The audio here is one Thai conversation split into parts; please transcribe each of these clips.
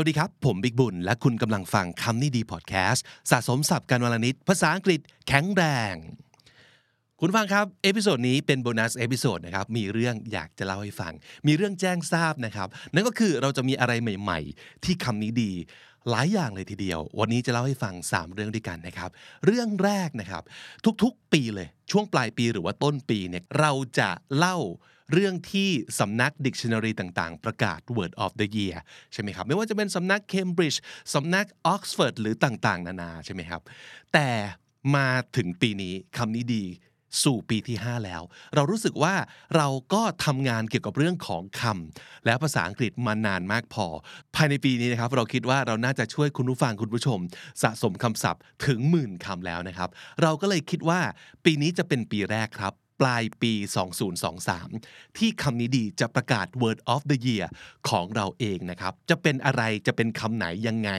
สวัสดีครับ ผมบิ๊กบุญ และคุณกำลังฟังคำนี้ดีพอดแคสต์สะสมศัพท์กันวันละนิดภาษาอังกฤษแข็งแรง คุณฟังครับ episode นี้เป็น bonus episode นะครับ มีเรื่องอยากจะเล่าให้ฟัง มีเรื่องแจ้งทราบนะครับ นั่นก็คือเราจะมีอะไรใหม่ๆ ที่คำนี้ดี หลายอย่างเลยทีเดียว วันนี้จะเล่าให้ฟัง 3 เรื่องด้วยกันนะครับ เรื่องแรกนะครับ ทุกๆปีเลย ช่วงปลายปีหรือว่าต้นปีเนี่ยเราจะเล่า เรื่องที่สำนัก Dictionary ต่างๆ ประกาศ Word of the Year ใช่ไหมครับ ไม่ว่าจะเป็นสำนัก Cambridge สำนัก Oxford หรือต่างๆ นานาใช่ไหมครับ แต่มาถึงปีนี้คำนี้ดีสู่ปีที่ 5 แล้ว เรารู้สึกว่าเราก็ทำงานเกี่ยวกับเรื่องของคำและภาษาอังกฤษมานานมากพอ ภายในปีนี้นะครับ เราคิดว่าเราน่าจะช่วยคุณผู้ฟังคุณผู้ชม สะสมคำศัพท์ถึงหมื่นคำแล้วนะครับ เราก็เลยคิดว่าปีนี้จะเป็นปีแรกครับ ปลายปี 2023 ที่คำนี้ดีจะประกาศ Word of the Year ของเราเองนะครับ จะเป็นอะไรจะเป็นคำไหนยังไง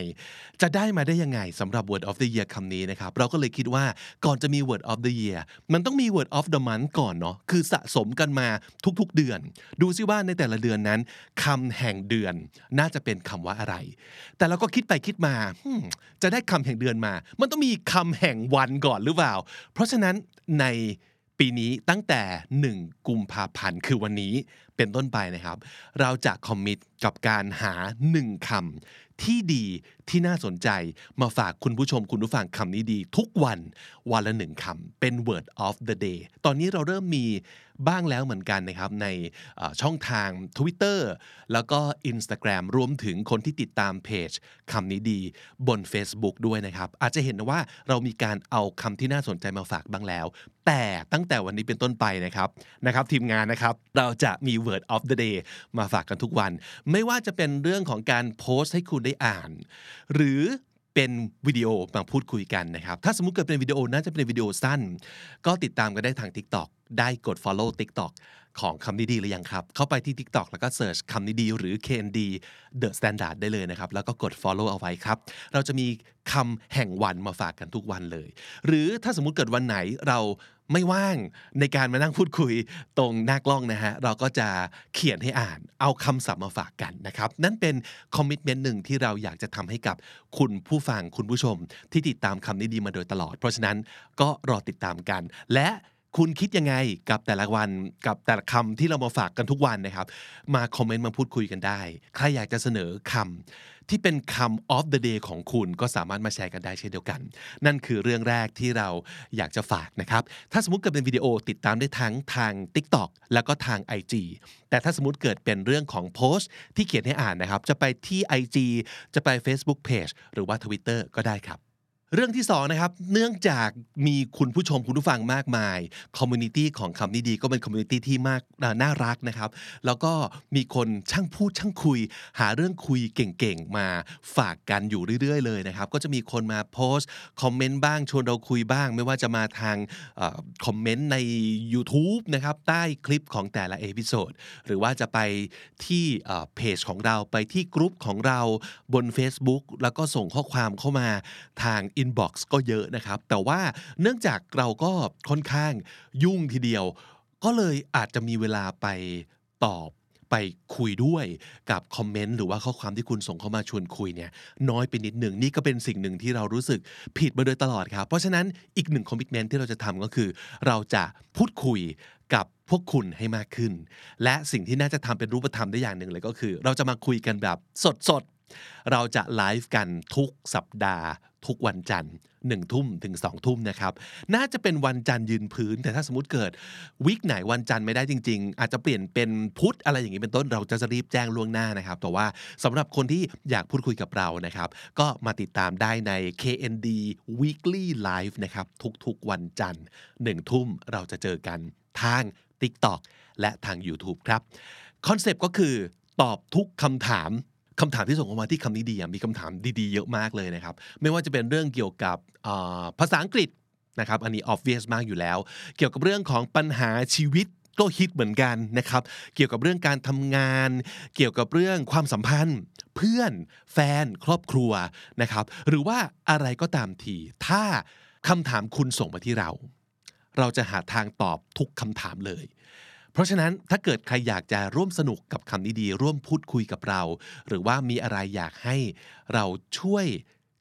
จะได้มาได้ยังไงสำหรับ Word of the Year คำนี้นะครับ เราก็เลยคิดว่าก่อนจะมี Word of the Year มันต้องมี Word of the Month ก่อนเนาะคือสะสมกันมาทุกๆเดือน ดูซิว่าในแต่ละเดือนนั้นคำแห่งเดือนน่าจะเป็นคำว่าอะไร แต่เราก็คิดไปคิดมาจะได้คำแห่งเดือนมา มันต้องมีคำแห่งวันก่อนหรือเปล่า เพราะฉะนั้นใน ปีนี้ตั้งแต่ 1 กุมภาพันธ์คือวันนี้เป็นต้นไปนะครับ เราจะคอมมิตกับการหา1คำที่ดีที่น่าสนใจมาฝากคุณผู้ชมคุณผู้ฟังคำนี้ดี ทุกวันวันละหนึ่งคำเป็น word of the day ตอนนี้เราเริ่มมีบ้างแล้วเหมือนกันนะครับ ในช่องทาง Twitter แล้วก็ Instagram รวมถึงคนที่ติดตามเพจคำนี้ดีบน Facebook ด้วยนะครับ อาจจะเห็นว่าเรามีการเอาคำที่น่าสนใจมาฝากบ้างแล้ว แต่ตั้งแต่วันนี้เป็นต้นไปนะครับนะครับ ทีมงานนะครับ เราจะมี word of the day มาฝากกันทุกวันไม่ว่าจะเป็นเรื่องของการโพสต์ให้คุณได้อ่าน หรือเป็นวิดีโอมาพูดคุยกันนะครับ ถ้าสมมุติเกิดเป็นวิดีโอน่าจะเป็นวิดีโอสั้น ก็ติดตามกันได้ทาง TikTok ได้กด follow TikTok ของคำนี้ดีหรือยังครับ เข้าไปที่ TikTok แล้วก็ search คำนี้ดีหรือ KND The Standard ได้เลยนะครับ แล้วก็กด follow เอาไว้ครับ เราจะมีคำแห่งวันมาฝากกันทุกวันเลย หรือถ้าสมมุติเกิดวันไหนเราไม่ว่างในการมานั่งพูดคุยตรงหน้ากล้องนะฮะ เราก็จะเขียนให้อ่าน เอาคำศัพท์มาฝากกันนะครับ นั่นเป็นคอมมิชเมนต์หนึ่งที่เราอยากจะทำให้กับคุณผู้ฟังคุณผู้ชม ที่ติดตามคำนี้ดีมาโดยตลอด เพราะฉะนั้นก็รอติดตามกันและ คุณคิดยังไงกับแต่ละวันกับแต่ละคำที่เรามาฝากกันทุกวันนะครับ มาคอมเมนต์มาพูดคุยกันได้ ใครอยากจะเสนอคำที่เป็นคำ of the day ของคุณก็สามารถมาแชร์กันได้เช่นเดียวกัน นั่นคือเรื่องแรกที่เราอยากจะฝากนะครับ ถ้าสมมติเกิดเป็นวิดีโอติดตามได้ทั้งทาง TikTok แล้วก็ทาง IG แต่ถ้าสมมติเกิดเป็นเรื่องของโพสต์ที่เขียนให้อ่านนะครับ จะไปที่ IG จะไป Facebook Page หรือว่า Twitter ก็ได้ครับ เรื่องที่สองนะครับ เนื่องจากมีคุณผู้ชมคุณผู้ฟังมากมาย community ของคำนี้ดีก็เป็น community ที่มากน่ารักนะครับ แล้วก็มีคนช่างพูดช่างคุย หาเรื่องคุยเก่งๆ มาฝากกันอยู่เรื่อยๆ เลยนะครับ ก็จะมีคนมาโพสต์คอมเมนต์บ้างชวนเราคุยบ้าง ไม่ว่าจะมาทางคอมเมนต์ใน YouTube นะครับใต้คลิปของแต่ละ episodeหรือว่าจะไปที่เพจของเราไปที่กลุ่มของเราบน Facebook แล้วก็ส่งข้อความเข้ามาทาง inbox ก็เยอะนะครับ แต่ว่าเนื่องจากเราก็ค่อนข้างยุ่งทีเดียว ก็เลยอาจจะมีเวลาไปตอบไปคุยด้วยกับคอมเมนต์หรือว่าข้อความที่คุณส่งเข้ามาชวนคุยเนี่ยน้อยไปนิดหนึ่งนี่ก็เป็นสิ่งหนึ่งที่เรารู้สึกผิดมาโดยตลอดครับ เพราะฉะนั้นอีกหนึ่งคอมมิชเมนต์ที่เราจะทำก็คือ เราจะพูดคุยกับพวกคุณให้มากขึ้น และสิ่งที่น่าจะทำเป็นรูปธรรมได้อย่างหนึ่งเลยก็คือ เราจะมาคุยกันแบบสดๆเราจะไลฟ์กันทุกสัปดาห์ ทุกวันจันทร์หนึ่งทุ่มถึงสองทุ่มนะครับ น่าจะเป็นวันจันทร์ยืนพื้น แต่ถ้าสมมติเกิดวิกไหนวันจันทร์ไม่ได้จริง ๆ อาจจะเปลี่ยนเป็นพุธอะไรอย่างนี้เป็นต้นเราจะรีบแจ้งล่วงหน้านะครับ แต่ว่าสำหรับคนที่อยากพูดคุยกับเรานะครับ ก็มาติดตามได้ใน KND Weekly Live นะครับ ทุกๆวันจันทร์หนึ่งทุ่มเราจะเจอกันทาง TikTok และทาง YouTube ครับ concept ก็คือตอบทุกคำถาม คำถามที่ส่งเข้ามาที่คำนี้ดีมีคำถามดีๆเยอะมากเลยนะครับ ไม่ว่าจะเป็นเรื่องเกี่ยวกับภาษาอังกฤษนะครับอันนี้ obvious มากอยู่แล้ว เกี่ยวกับเรื่องของปัญหาชีวิตก็ฮิตเหมือนกันนะครับ เกี่ยวกับเรื่องการทำงาน เกี่ยวกับเรื่องความสัมพันธ์ เพื่อน แฟน ครอบครัวนะครับ หรือว่าอะไรก็ตามที ถ้าคำถามคุณส่งมาที่เรา เราจะหาทางตอบทุกคำถามเลย เพราะฉะนั้นถ้าเกิดใครอยากจะร่วมสนุกกับคำนี้ดีร่วมพูดคุยกับเรา หรือว่ามีอะไรอยากให้เราช่วย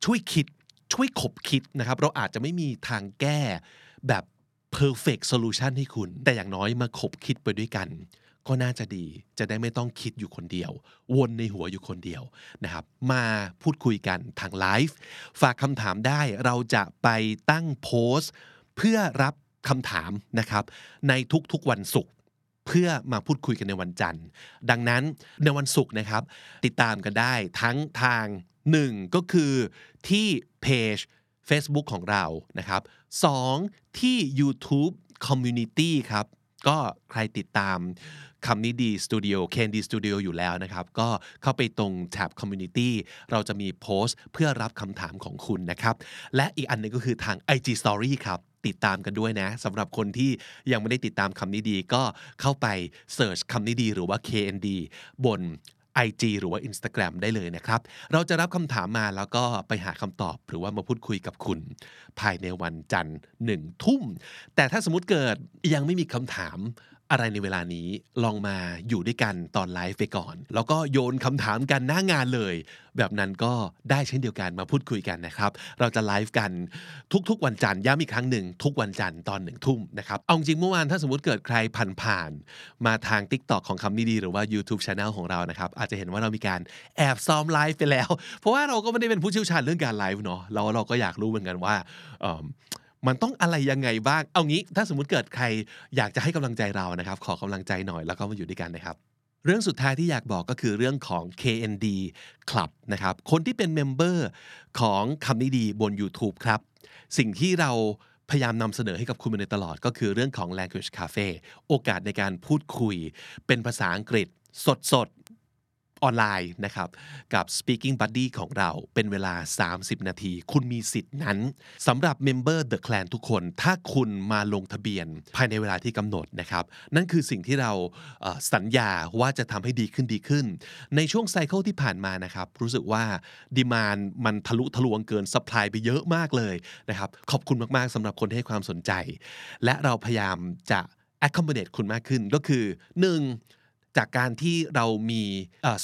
ช่วยคิด ช่วยขบคิดนะครับ เราอาจจะไม่มีทางแก้แบบ perfect solution ให้คุณ แต่อย่างน้อยมาขบคิดไปด้วยกัน ก็น่าจะดีจะได้ไม่ต้องคิดอยู่คนเดียว วนในหัวอยู่คนเดียวนะครับ มาพูดคุยกันทางไลฟ์ฝากคำถามได้เราจะไปตั้งโพสต์ เพื่อรับคำถามนะครับ ในทุกๆวันศุกร์ เพื่อมาพูดคุยกันในวันจันทร์ ดังนั้นในวันศุกร์นะครับ ติดตามกันได้ทั้งทาง 1 ก็คือที่เพจ Facebook ของเรานะครับ 2. ที่ YouTube Community ครับก็ใครติดตามคำนี้ดีสตูดิโอ KND Studio อยู่แล้วนะครับ ก็เข้าไปตรง tab Community เราจะมีโพสต์เพื่อรับคำถามของคุณนะครับ และอีกอันหนึงก็คือทาง IG Story ครับ ติดตามกันด้วยนะสำหรับคนที่ยังไม่ได้ติดตามคำนี้ดี ก็เข้าไป search คำนี้ดีหรือว่า KND บน IG หรือว่า Instagram ได้เลยนะครับ เราจะรับคำถามมาแล้วก็ไปหาคำตอบหรือว่ามาพูดคุยกับคุณ ภายในวันจันทร์หนึ่งทุ่ม แต่ถ้าสมมติเกิดยังไม่มีคำถาม อะไรในเวลานี้ลองมาอยู่ด้วยกันตอนไลฟ์ไปก่อน แล้วก็โยนคำถามกันหน้างานเลย แบบนั้นก็ได้เช่นเดียวกันมาพูดคุยกันนะครับ เราจะไลฟ์กันทุกๆ วันจันทร์ย้ำอีกครั้งหนึ่งทุกวันจันทร์ตอนหนึ่งทุ่มนะครับ เอาจริงเมื่อวานถ้าสมมติเกิดใครผ่านผ่านๆมาทาง Tik t o อกของคำนี้ดีหรือว่า YouTube Channel ของเรานะครับ อาจจะเห็นว่าเรามีการแอบซ้อมไลฟ์ไปแล้ว เพราะว่าเราก็ไม่ได้เป็นผู้เชี่ยวชาญเรื่องการไลฟ์เนาะเราเราก็อยากรู้เหมือนกันว่า มันต้องอะไรยังไงบ้าง เอางี้ ถ้าสมมุติเกิดใครอยากจะให้กำลังใจเรานะครับ ขอกำลังใจหน่อยแล้วก็มาอยู่ด้วยกันนะครับ เรื่องสุดท้ายที่อยากบอกก็คือเรื่องของ KND Club นะครับ คนที่เป็นเมมเบอร์ของคำนี้ดีบน YouTube ครับ สิ่งที่เราพยายามนำเสนอให้กับคุณมาโดยตลอดก็คือเรื่องของ Language Cafe โอกาสในการพูดคุย เป็นภาษาอังกฤษสดๆ ออนไลน์นะครับกับ Speaking Buddy ของเราเป็นเวลา 30 นาที คุณมีสิทธิ์นั้นสำหรับเมมเบอร์ The Clan ทุกคน ถ้าคุณมาลงทะเบียนภายในเวลาที่กำหนดนะครับ นั่นคือสิ่งที่เราสัญญาว่าจะทำให้ดีขึ้นดีขึ้น ในช่วง cycle ที่ผ่านมานะครับ รู้สึกว่า demand มันทะลุทะลวงเกิน supply ไปเยอะมากเลยนะครับ ขอบคุณมาก ๆสำหรับคนที่ให้ความสนใจ และเราพยายามจะ accommodate คุณมากขึ้นก็คือ 1. จากการที่เรามี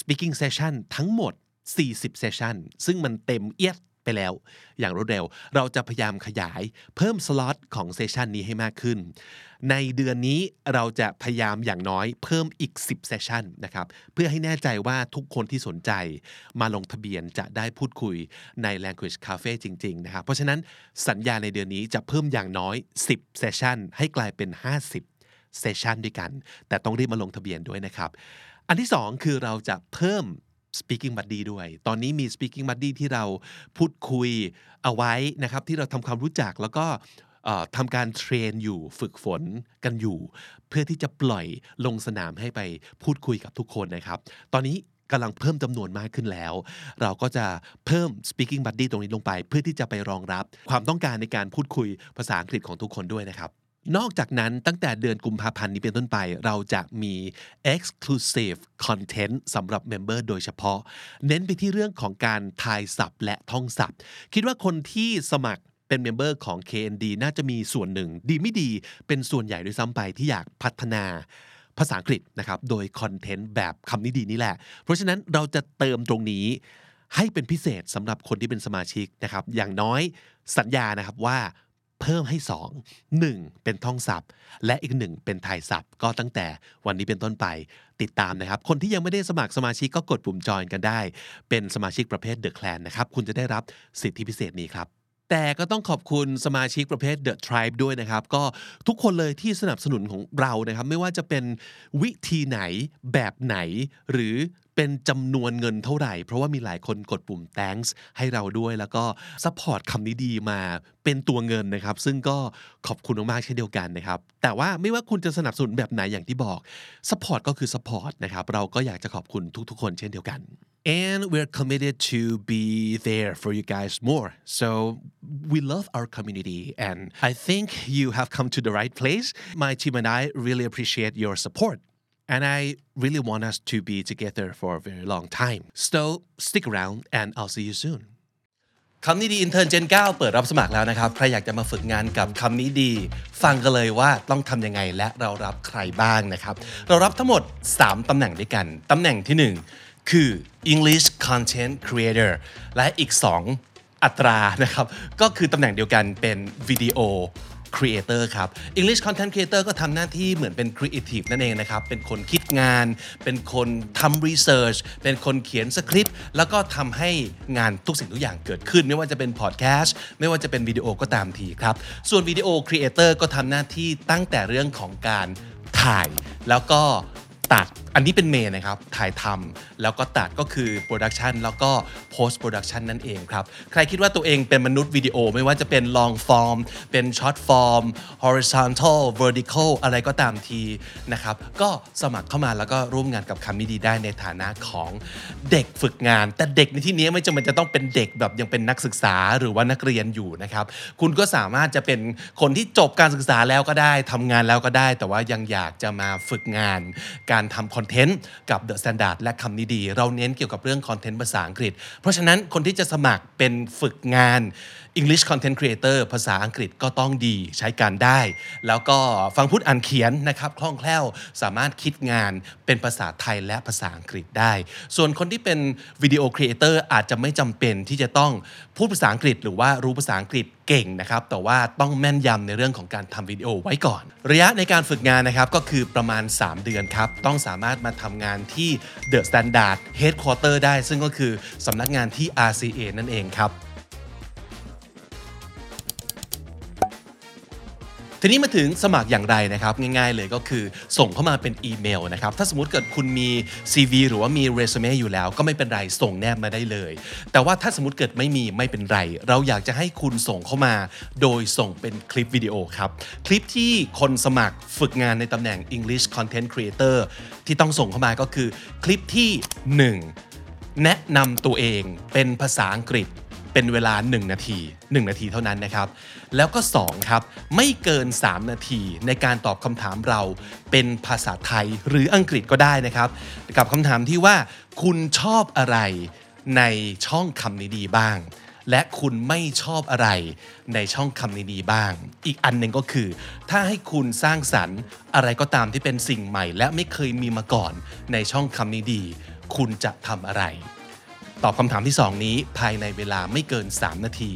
speaking session ทั้งหมด 40 session ซึ่งมันเต็มเอียดไปแล้ว อย่างรวดเร็ว เราจะพยายามขยายเพิ่มสล็อตของ session นี้ให้มากขึ้น ในเดือนนี้เราจะพยายามอย่างน้อยเพิ่มอีก 10 session นะครับ เพื่อให้แน่ใจว่าทุกคนที่สนใจมาลงทะเบียนจะได้พูดคุยใน Language Cafe จริง ๆ นะครับ เพราะฉะนั้นสัญญาในเดือนนี้จะเพิ่มอย่างน้อย 10 เซสชันให้กลายเป็น 50 เซสชันด้วยกัน แต่ต้องรีบมาลงทะเบียนด้วยนะครับ อันที่ 2 คือเราจะเพิ่ม Speaking Buddy ด้วย ตอนนี้มี Speaking Buddy ที่เราพูดคุยเอาไว้นะครับ ที่เราทำความรู้จักแล้วก็ทำการเทรนอยู่ฝึกฝนกันอยู่ เพื่อที่จะปล่อยลงสนามให้ไปพูดคุยกับทุกคนนะครับ ตอนนี้กำลังเพิ่มจำนวนมากขึ้นแล้ว เราก็จะเพิ่ม speaking buddy ตรงนี้ลงไป เพื่อที่จะไปรองรับความต้องการในการพูดคุยภาษาอังกฤษของทุกคนด้วยนะครับ นอกจากนั้นตั้งแต่เดือนกุมภาพันธ์นี้เป็นต้นไป เราจะมี exclusive content สำหรับ member โดยเฉพาะ เน้นไปที่เรื่องของการทายศัพท์และท่องศัพท์ คิดว่าคนที่สมัครเป็น member ของ KND น่าจะมีส่วนหนึ่ง ดีไม่ดีเป็นส่วนใหญ่ด้วยซ้ำไปที่อยากพัฒนาภาษาอังกฤษนะครับ โดย content แบบคำนี้ดีนี่แหละ เพราะฉะนั้นเราจะเติมตรงนี้ให้เป็นพิเศษสำหรับคนที่เป็นสมาชิกนะครับ อย่างน้อยสัญญานะครับว่า เพิ่มให้2 1เป็นท่องศัพท์ และอีกหนึ่งเป็นไทยศัพท์ ก็ตั้งแต่วันนี้เป็นต้นไปติดตามนะครับ คนที่ยังไม่ได้สมัครสมาชิกก็กดปุ่มจอยกันได้ เป็นสมาชิกประเภท The Clan นะครับ คุณจะได้รับสิทธิพิเศษนี้ครับแต่ก็ต้องขอบคุณสมาชิกประเภท The Tribe ด้วยนะครับ ก็ทุกคนเลยที่สนับสนุนของเรานะครับ ไม่ว่าจะเป็นวิธีไหนแบบไหน หรือ เป็นจำนวนเงินเท่าไหร่ เพราะว่ามีหลายคนกดปุ่ม thanks ให้เราด้วยแล้วก็ support คำนี้ดีมาเป็นตัวเงินนะครับ ซึ่งก็ขอบคุณมากๆเช่นเดียวกันนะครับ แต่ว่าไม่ว่าคุณจะสนับสนุนแบบไหนอย่างที่บอก support ก็คือ support นะครับเราก็อยากจะขอบคุณทุกๆ คนเช่นเดียวกัน and we're committed to be there for you guys more so we love our community and I think you have come to the right place my team and I really appreciate your support and I really want us to be together for a very long time. So stick around and I'll see you soon. คำนี้ดีอินเทอร์เจน9เปิดรับสมัครแล้วนะครับ ใครอยากจะมาฝึกงานกับคำนี้ดี ฟังกันเลยว่าต้องทำยังไงและเรารับใครบ้างนะครับ เรารับทั้งหมด 3ตำแหน่งด้วยกัน ตำแหน่งที่ 1 คือ English Content Creator และอีก 2 อัตรานะครับ ก็คือตำแหน่งเดียวกันเป็นวิดีโอ Creator ครับ English Content Creator ก็ทำหน้าที่เหมือนเป็น Creative นั่นเองนะครับ เป็นคนคิดงาน เป็นคนทำ Research เป็นคนเขียนสคริปต์ แล้วก็ทำให้งานทุกสิ่งทุกอย่างเกิดขึ้น ไม่ว่าจะเป็น Podcast ไม่ว่าจะเป็นวิดีโอก็ตามทีครับ ส่วนวิดีโอ Creator ก็ทำหน้าที่ตั้งแต่เรื่องของการถ่ายแล้วก็ ตัดอันนี้เป็น main นะครับ ถ่ายทำแล้วก็ตัดก็คือ production แล้วก็ post-production นั่นเองครับ ใครคิดว่าตัวเองเป็นมนุษย์วิดีโอ ไม่ว่าจะเป็น long form เป็น short form horizontal vertical อะไรก็ตามทีนะครับ ก็สมัครเข้ามาแล้วก็ร่วมงานกับคำนี้ดีได้ในฐานะของเด็กฝึกงาน แต่เด็กในที่นี้ไม่จำเป็นจะต้องเป็นเด็กแบบยังเป็นนักศึกษาหรือว่านักเรียนอยู่นะครับ คุณก็สามารถจะเป็นคนที่จบการศึกษาแล้วก็ได้ทำงานแล้วก็ได้ แต่ว่ายังอยากจะมาฝึกงานการทำ content กับ The Standard และคำนี้ดี เราเน้นเกี่ยวกับเรื่อง content ภาษาอังกฤษ เพราะฉะนั้นคนที่จะสมัครเป็นฝึกงาน English Content Creator ภาษาอังกฤษก็ต้องดีใช้การได้ แล้วก็ฟังพูดอ่านเขียนนะครับคล่องแคล่วสามารถคิดงานเป็นภาษาไทยและภาษาอังกฤษได้ ส่วนคนที่เป็น video creator อาจจะไม่จำเป็นที่จะต้องพูดภาษาอังกฤษ หรือว่ารู้ภาษาอังกฤษเก่งนะครับ แต่ว่าต้องแม่นยำในเรื่องของการทำวิดีโอไว้ก่อน ระยะในการฝึกงานนะครับก็คือประมาณ 3 เดือนครับ ต้องสามารถมาทำงานที่ The Standard Headquarter ได้ ซึ่งก็คือสำนักงานที่ RCA นั่นเองครับ ทีนี้มาถึงสมัครอย่างไรนะครับง่ายๆเลยก็คือส่งเข้ามาเป็นอีเมลนะครับถ้าสมมติเกิดคุณมี CV หรือว่ามีเรซูเม่อยู่แล้ว ก็ไม่เป็นไรส่งแนบมาได้เลย แต่ว่าถ้าสมมติเกิดไม่มีไม่เป็นไร เราอยากจะให้คุณส่งเข้ามา โดยส่งเป็นคลิปวิดีโอครับ คลิปที่คนสมัครฝึกงานในตำแหน่ง English Content Creator ที่ต้องส่งเข้ามาก็คือคลิปที่ 1 แนะนำตัวเองเป็นภาษาอังกฤษ เป็นเวลา 1 นาที 1 นาทีเท่านั้นนะครับ แล้วก็ 2 ครับ ไม่เกิน 3 นาทีในการตอบคำถามเราเป็นภาษาไทยหรืออังกฤษก็ได้นะครับ กับคำถามที่ว่า คุณชอบอะไรในช่องคำนี้ดีบ้าง และคุณไม่ชอบอะไรในช่องคำนี้ดีบ้าง อีกอันหนึ่งก็คือ ถ้าให้คุณสร้างสรรค์อะไรก็ตามที่เป็นสิ่งใหม่ และไม่เคยมีมาก่อนในช่องคำนี้ดี คุณจะทำอะไร ตอบคำถามที่ 2 นี้ภายในเวลาไม่เกิน 3 นาที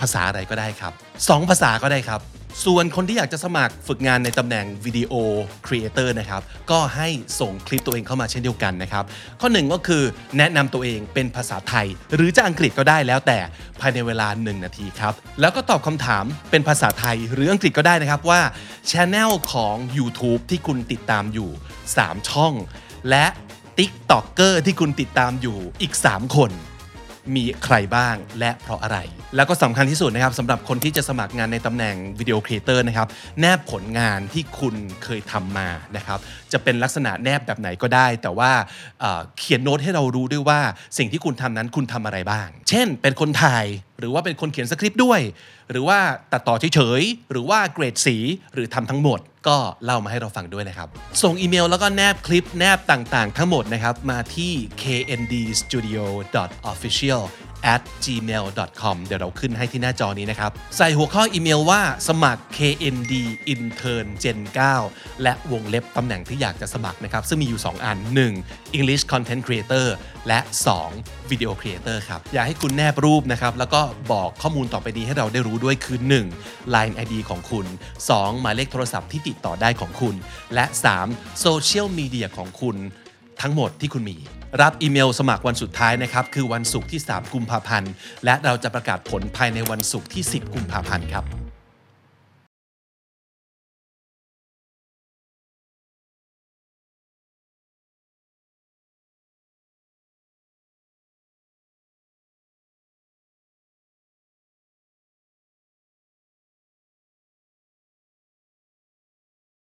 ภาษาอะไรก็ได้ครับ 2 ภาษาก็ได้ครับ ส่วนคนที่อยากจะสมัครฝึกงานในตำแหน่ง video creator นะครับ ก็ให้ส่งคลิปตัวเองเข้ามาเช่นเดียวกันนะครับ ข้อหนึ่งก็คือแนะนำตัวเองเป็นภาษาไทย หรือจะอังกฤษก็ได้แล้วแต่ภายในเวลา 1 นาทีครับ แล้วก็ตอบคำถามเป็นภาษาไทยหรืออังกฤษก็ได้นะครับว่าช anel ของ YouTube ที่คุณติดตามอยู่ 3 ช่อง และ TikToker ที่คุณติดตามอยู่อีก 3 คน มีใครบ้างและเพราะอะไร แล้วก็สำคัญที่สุดนะครับสำหรับคนที่จะสมัครงานในตำแหน่งวิดีโอครีเอเตอร์นะครับแนบผลงานที่คุณเคยทำมานะครับจะเป็นลักษณะแนบแบบไหนก็ได้ แต่ว่าเอ่อเขียนโน้ตให้เรารู้ด้วยว่าสิ่งที่คุณทำนั้นคุณทำอะไรบ้าง เช่น เป็นคนถ่าย หรือว่าเป็นคนเขียนสคริปต์ด้วย หรือว่าตัดต่อเฉยๆ หรือว่าเกรดสี หรือทำทั้งหมด ก็เล่ามาให้เราฟังด้วยนะครับ ส่งอีเมลแล้วก็แนบคลิปแนบต่างๆ ทั้งหมดนะครับ มาที่ kndstudio.official at gmail.com เดี๋ยวเราขึ้นให้ที่หน้าจอนี้นะครับ ใส่หัวข้ออีเมลว่าสมัคร KND Intern Gen 9 และวงเล็บตำแหน่งที่อยากจะสมัครนะครับ ซึ่งมีอยู่ 2 อัน 1. English Content Creator และ 2. Video Creator ครับ อยากให้คุณแนบรูปนะครับ แล้วก็บอกข้อมูลต่อไปนี้ให้เราได้รู้ด้วยคือ 1. Line ID ของคุณ 2. หมายเลขโทรศัพท์ที่ติดต่อได้ของคุณ และ 3. Social Media ของคุณ ทั้งหมดที่คุณมี รับอีเมลสมัครวันสุดท้ายนะครับ คือวันศุกร์ที่ 3 กุมภาพันธ์ และเราจะประกาศผลภายในวันศุกร์ที่ 10 กุมภาพันธ์ครับ